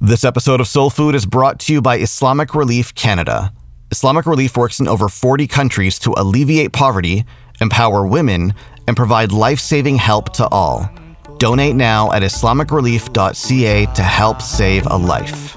This episode of Soul Food is brought to you by Islamic Relief Canada. Islamic Relief works in over 40 countries to alleviate poverty, empower women, and provide life saving help to all. Donate now at IslamicRelief.ca to help save a life.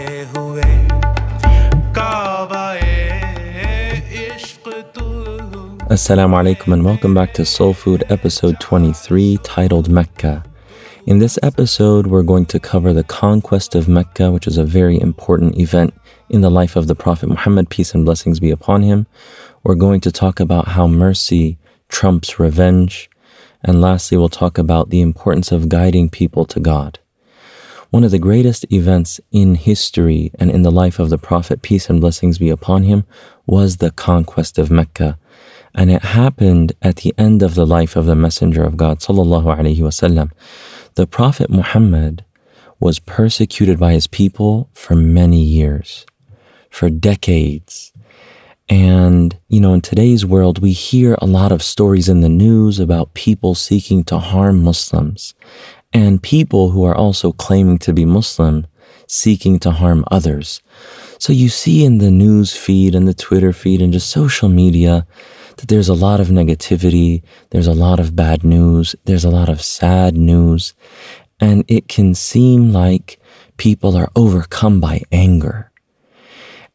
Assalamu alaikum and welcome back to Soul Food episode 23 titled Mecca. In this episode, we're going to cover the conquest of Mecca, which is a very important event in the life of the Prophet Muhammad, peace and blessings be upon him. We're going to talk about how mercy trumps revenge. And lastly, we'll talk about the importance of guiding people to God. One of the greatest events in history and in the life of the Prophet, peace and blessings be upon him, was the conquest of Mecca and it happened at the end of the life of the Messenger of God, sallallahu alaihi wasallam. The Prophet Muhammad was persecuted by his people for many years, for decades. And, you know, in today's world, we hear a lot of stories in the news about people seeking to harm Muslims and people who are also claiming to be Muslim seeking to harm others. So you see in the news feed and the Twitter feed and just social media that there's a lot of negativity, there's a lot of bad news, there's a lot of sad news, and it can seem like people are overcome by anger.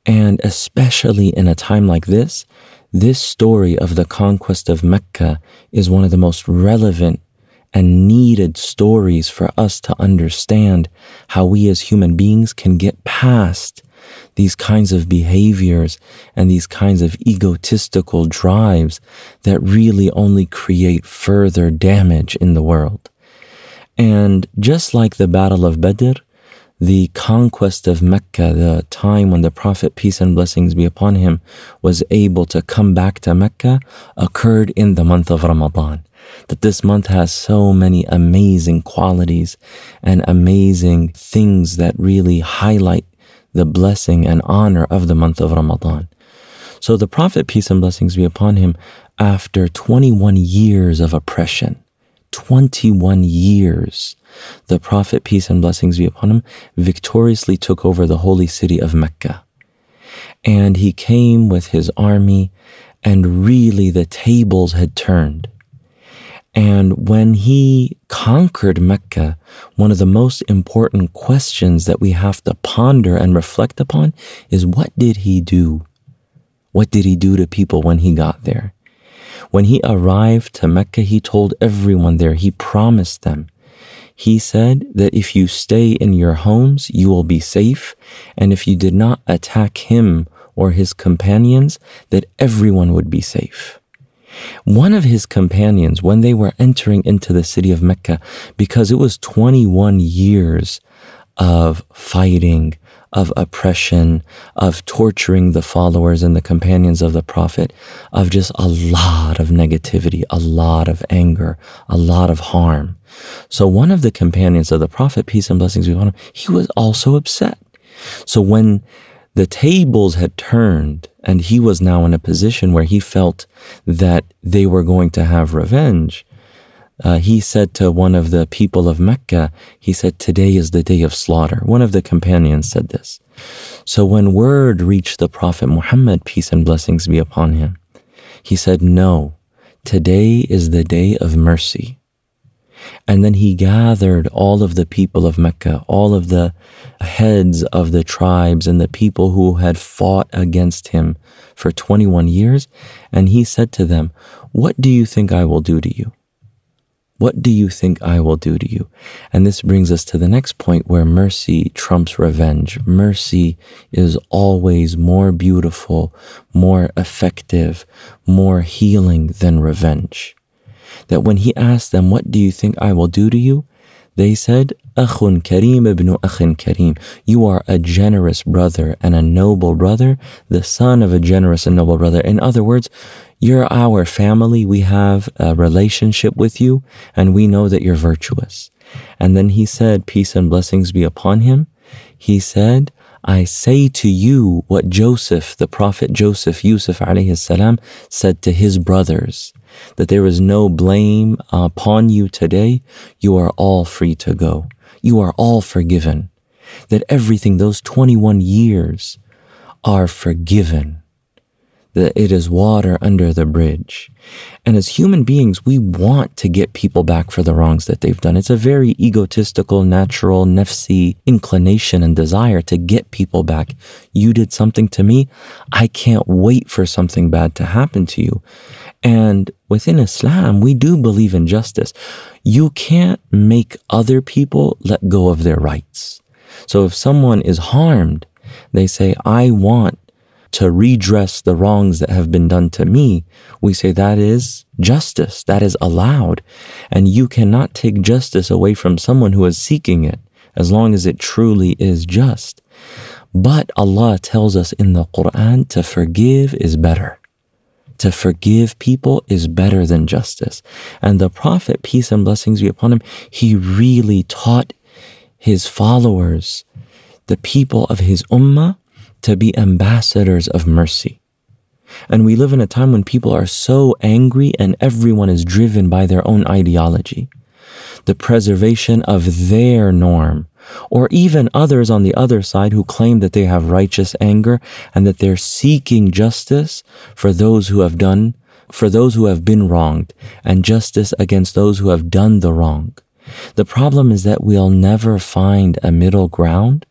And especially in a time like this, this story of the conquest of Mecca is one of the most relevant and needed stories for us to understand how we as human beings can get past these kinds of behaviors and these kinds of egotistical drives that really only create further damage in the world. And just like the Battle of Badr, the conquest of Mecca, the time when the Prophet, peace and blessings be upon him, was able to come back to Mecca, occurred in the month of Ramadan. That this month has so many amazing qualities and amazing things that really highlight the blessing and honor of the month of Ramadan. So the Prophet, peace and blessings be upon him, after 21 years of oppression, 21 years, the Prophet, peace and blessings be upon him, victoriously took over the holy city of Mecca. And he came with his army, and really the tables had turned. And when he conquered Mecca, one of the most important questions that we have to ponder and reflect upon is what did he do? What did he do to people when he got there? When he arrived to Mecca, he told everyone there, he promised them. He said that if you stay in your homes, you will be safe. And if you did not attack him or his companions, that everyone would be safe. One of his companions, when they were entering into the city of Mecca, because it was 21 years of fighting, of oppression, of torturing the followers and the companions of the Prophet, of just a lot of negativity, a lot of anger, a lot of harm. So one of the companions of the Prophet, peace and blessings be upon him, he was also upset. So when the tables had turned and he was now in a position where he felt that they were going to have revenge. Uh, he said to one of the people of Mecca, he said, Today is the day of slaughter. One of the companions said this. So when word reached the Prophet Muhammad, peace and blessings be upon him, he said, No, today is the day of mercy. And then he gathered all of the people of Mecca, all of the heads of the tribes and the people who had fought against him for 21 years. And he said to them, What do you think I will do to you? What do you think I will do to you? And this brings us to the next point where mercy trumps revenge. Mercy is always more beautiful, more effective, more healing than revenge that when he asked them, What do you think I will do to you? They said, Akhun Karim ibn Akhin Karim. You are a generous brother and a noble brother, the son of a generous and noble brother. In other words, you're our family. We have a relationship with you, and we know that you're virtuous. And then he said, Peace and blessings be upon him. He said, I say to you what Joseph, the prophet Joseph, Yusuf alayhi salam, said to his brothers that there is no blame upon you today. You are all free to go. You are all forgiven. That everything, those 21 years, are forgiven. That it is water under the bridge. And as human beings, we want to get people back for the wrongs that they've done. It's a very egotistical, natural, nefsi inclination and desire to get people back. You did something to me. I can't wait for something bad to happen to you. And within Islam, we do believe in justice. You can't make other people let go of their rights. So if someone is harmed, they say, I want to redress the wrongs that have been done to me. We say that is justice. That is allowed. And you cannot take justice away from someone who is seeking it as long as it truly is just. But Allah tells us in the Quran to forgive is better to forgive people is better than justice. And the Prophet, peace and blessings be upon him, he really taught his followers, the people of his ummah, to be ambassadors of mercy. And we live in a time when people are so angry and everyone is driven by their own ideology. The preservation of their norm, or even others on the other side who claim that they have righteous anger and that they're seeking justice for those who have done, for those who have been wronged, and justice against those who have done the wrong. The problem is that we'll never find a middle ground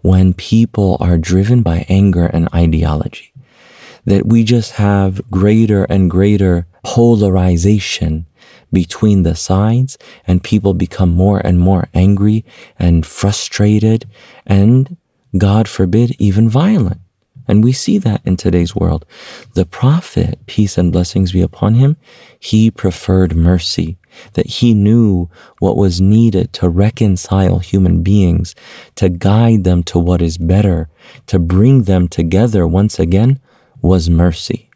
when people are driven by anger and ideology. That we just have greater and greater polarization between the sides and people become more and more angry and frustrated and, God forbid, even violent. And we see that in today's world. The Prophet, peace and blessings be upon him, he preferred mercy, that he knew what was needed to reconcile human beings, to guide them to what is better, to bring them together once again, was mercy.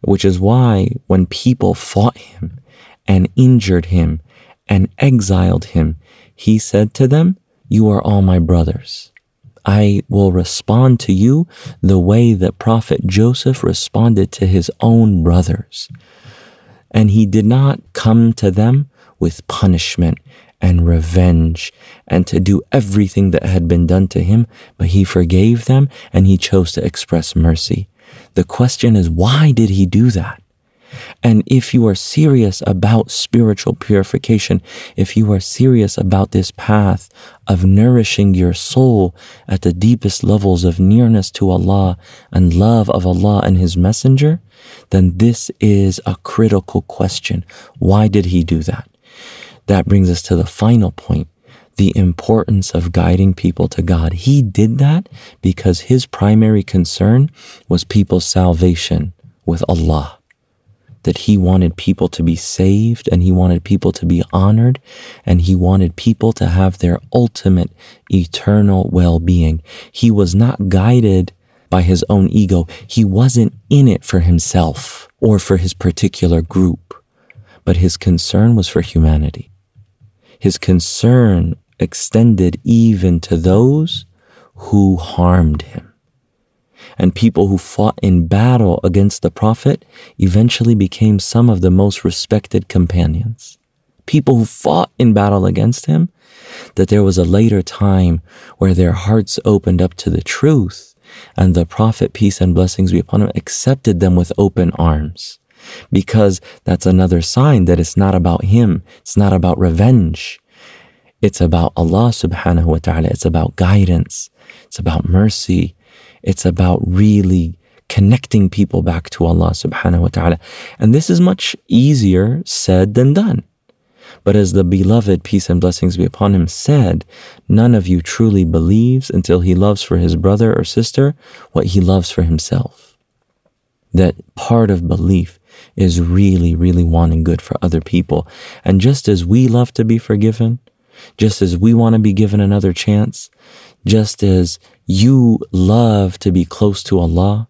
Which is why when people fought him and injured him and exiled him, he said to them, You are all my brothers. I will respond to you the way that Prophet Joseph responded to his own brothers. And he did not come to them with punishment and revenge and to do everything that had been done to him, but he forgave them and he chose to express mercy. The question is, why did he do that? And if you are serious about spiritual purification, if you are serious about this path of nourishing your soul at the deepest levels of nearness to Allah and love of Allah and His Messenger, then this is a critical question. Why did He do that? That brings us to the final point the importance of guiding people to God. He did that because his primary concern was people's salvation with Allah that he wanted people to be saved and he wanted people to be honored and he wanted people to have their ultimate eternal well-being. He was not guided by his own ego. He wasn't in it for himself or for his particular group, but his concern was for humanity. His concern extended even to those who harmed him and people who fought in battle against the Prophet eventually became some of the most respected companions. People who fought in battle against him, that there was a later time where their hearts opened up to the truth, and the Prophet, peace and blessings be upon him, accepted them with open arms. Because that's another sign that it's not about him, it's not about revenge. It's about Allah subhanahu wa ta'ala. It's about guidance. It's about mercy. It's about really connecting people back to Allah subhanahu wa ta'ala. And this is much easier said than done. But as the beloved, peace and blessings be upon him, said, none of you truly believes until he loves for his brother or sister what he loves for himself. That part of belief is really, really wanting good for other people. And just as we love to be forgiven, just as we want to be given another chance, just as you love to be close to Allah,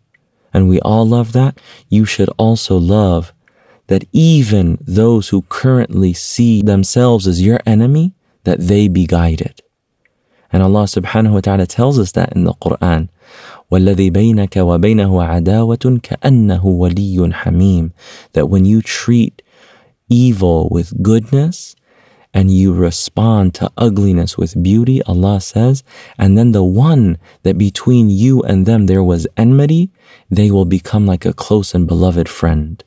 and we all love that, you should also love that even those who currently see themselves as your enemy, that they be guided. And Allah subhanahu wa ta'ala tells us that in the Quran. والذي بينك وبينه عداوة كأنه ولي حميم that when you treat evil with goodness and you respond to ugliness with beauty, Allah says, and then the one that between you and them there was enmity, they will become like a close and beloved friend.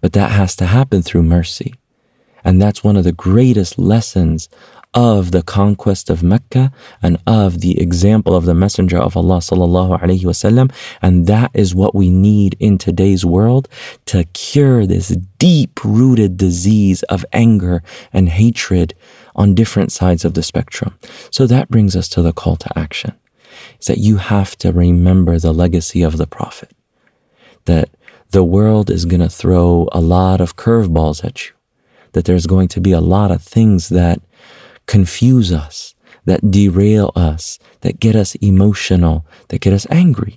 But that has to happen through mercy. And that's one of the greatest lessons of the conquest of Mecca and of the example of the Messenger of Allah sallallahu alaihi wasallam. And that is what we need in today's world to cure this deep rooted disease of anger and hatred on different sides of the spectrum. So that brings us to the call to action is that you have to remember the legacy of the Prophet. That the world is going to throw a lot of curveballs at you. That there's going to be a lot of things that confuse us, that derail us, that get us emotional, that get us angry.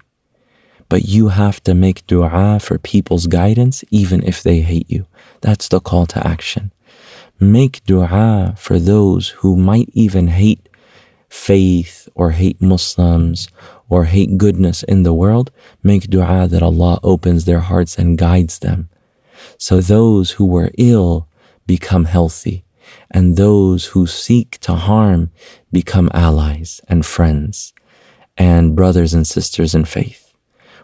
But you have to make dua for people's guidance, even if they hate you. That's the call to action. Make dua for those who might even hate faith or hate Muslims or hate goodness in the world. Make dua that Allah opens their hearts and guides them. So those who were ill become healthy and those who seek to harm become allies and friends and brothers and sisters in faith.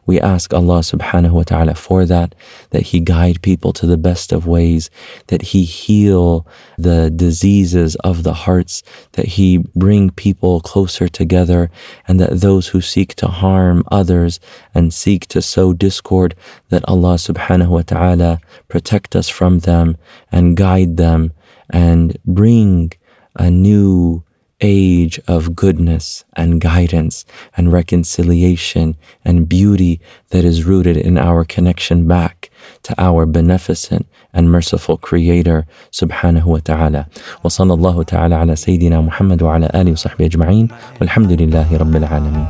We ask Allah subhanahu wa ta'ala for that, that He guide people to the best of ways, that He heal the diseases of the hearts, that He bring people closer together, and that those who seek to harm others and seek to sow discord, that Allah subhanahu wa ta'ala protect us from them and guide them and bring a new age of goodness and guidance and reconciliation and beauty that is rooted in our connection back to our beneficent and merciful creator subhanahu wa ta'ala. Wa sallallahu ta'ala ala sayyidina muhammad wa ala alihi wa sahbihi ajma'in. Walhamdulillahi rabbil alamin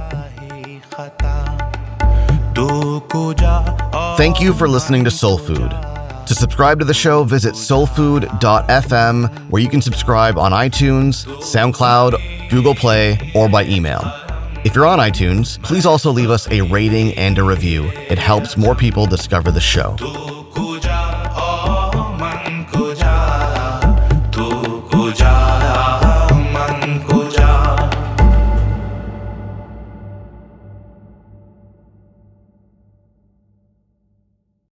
Thank you for listening to Soul Food. To subscribe to the show, visit soulfood.fm, where you can subscribe on iTunes, SoundCloud, Google Play, or by email. If you're on iTunes, please also leave us a rating and a review. It helps more people discover the show.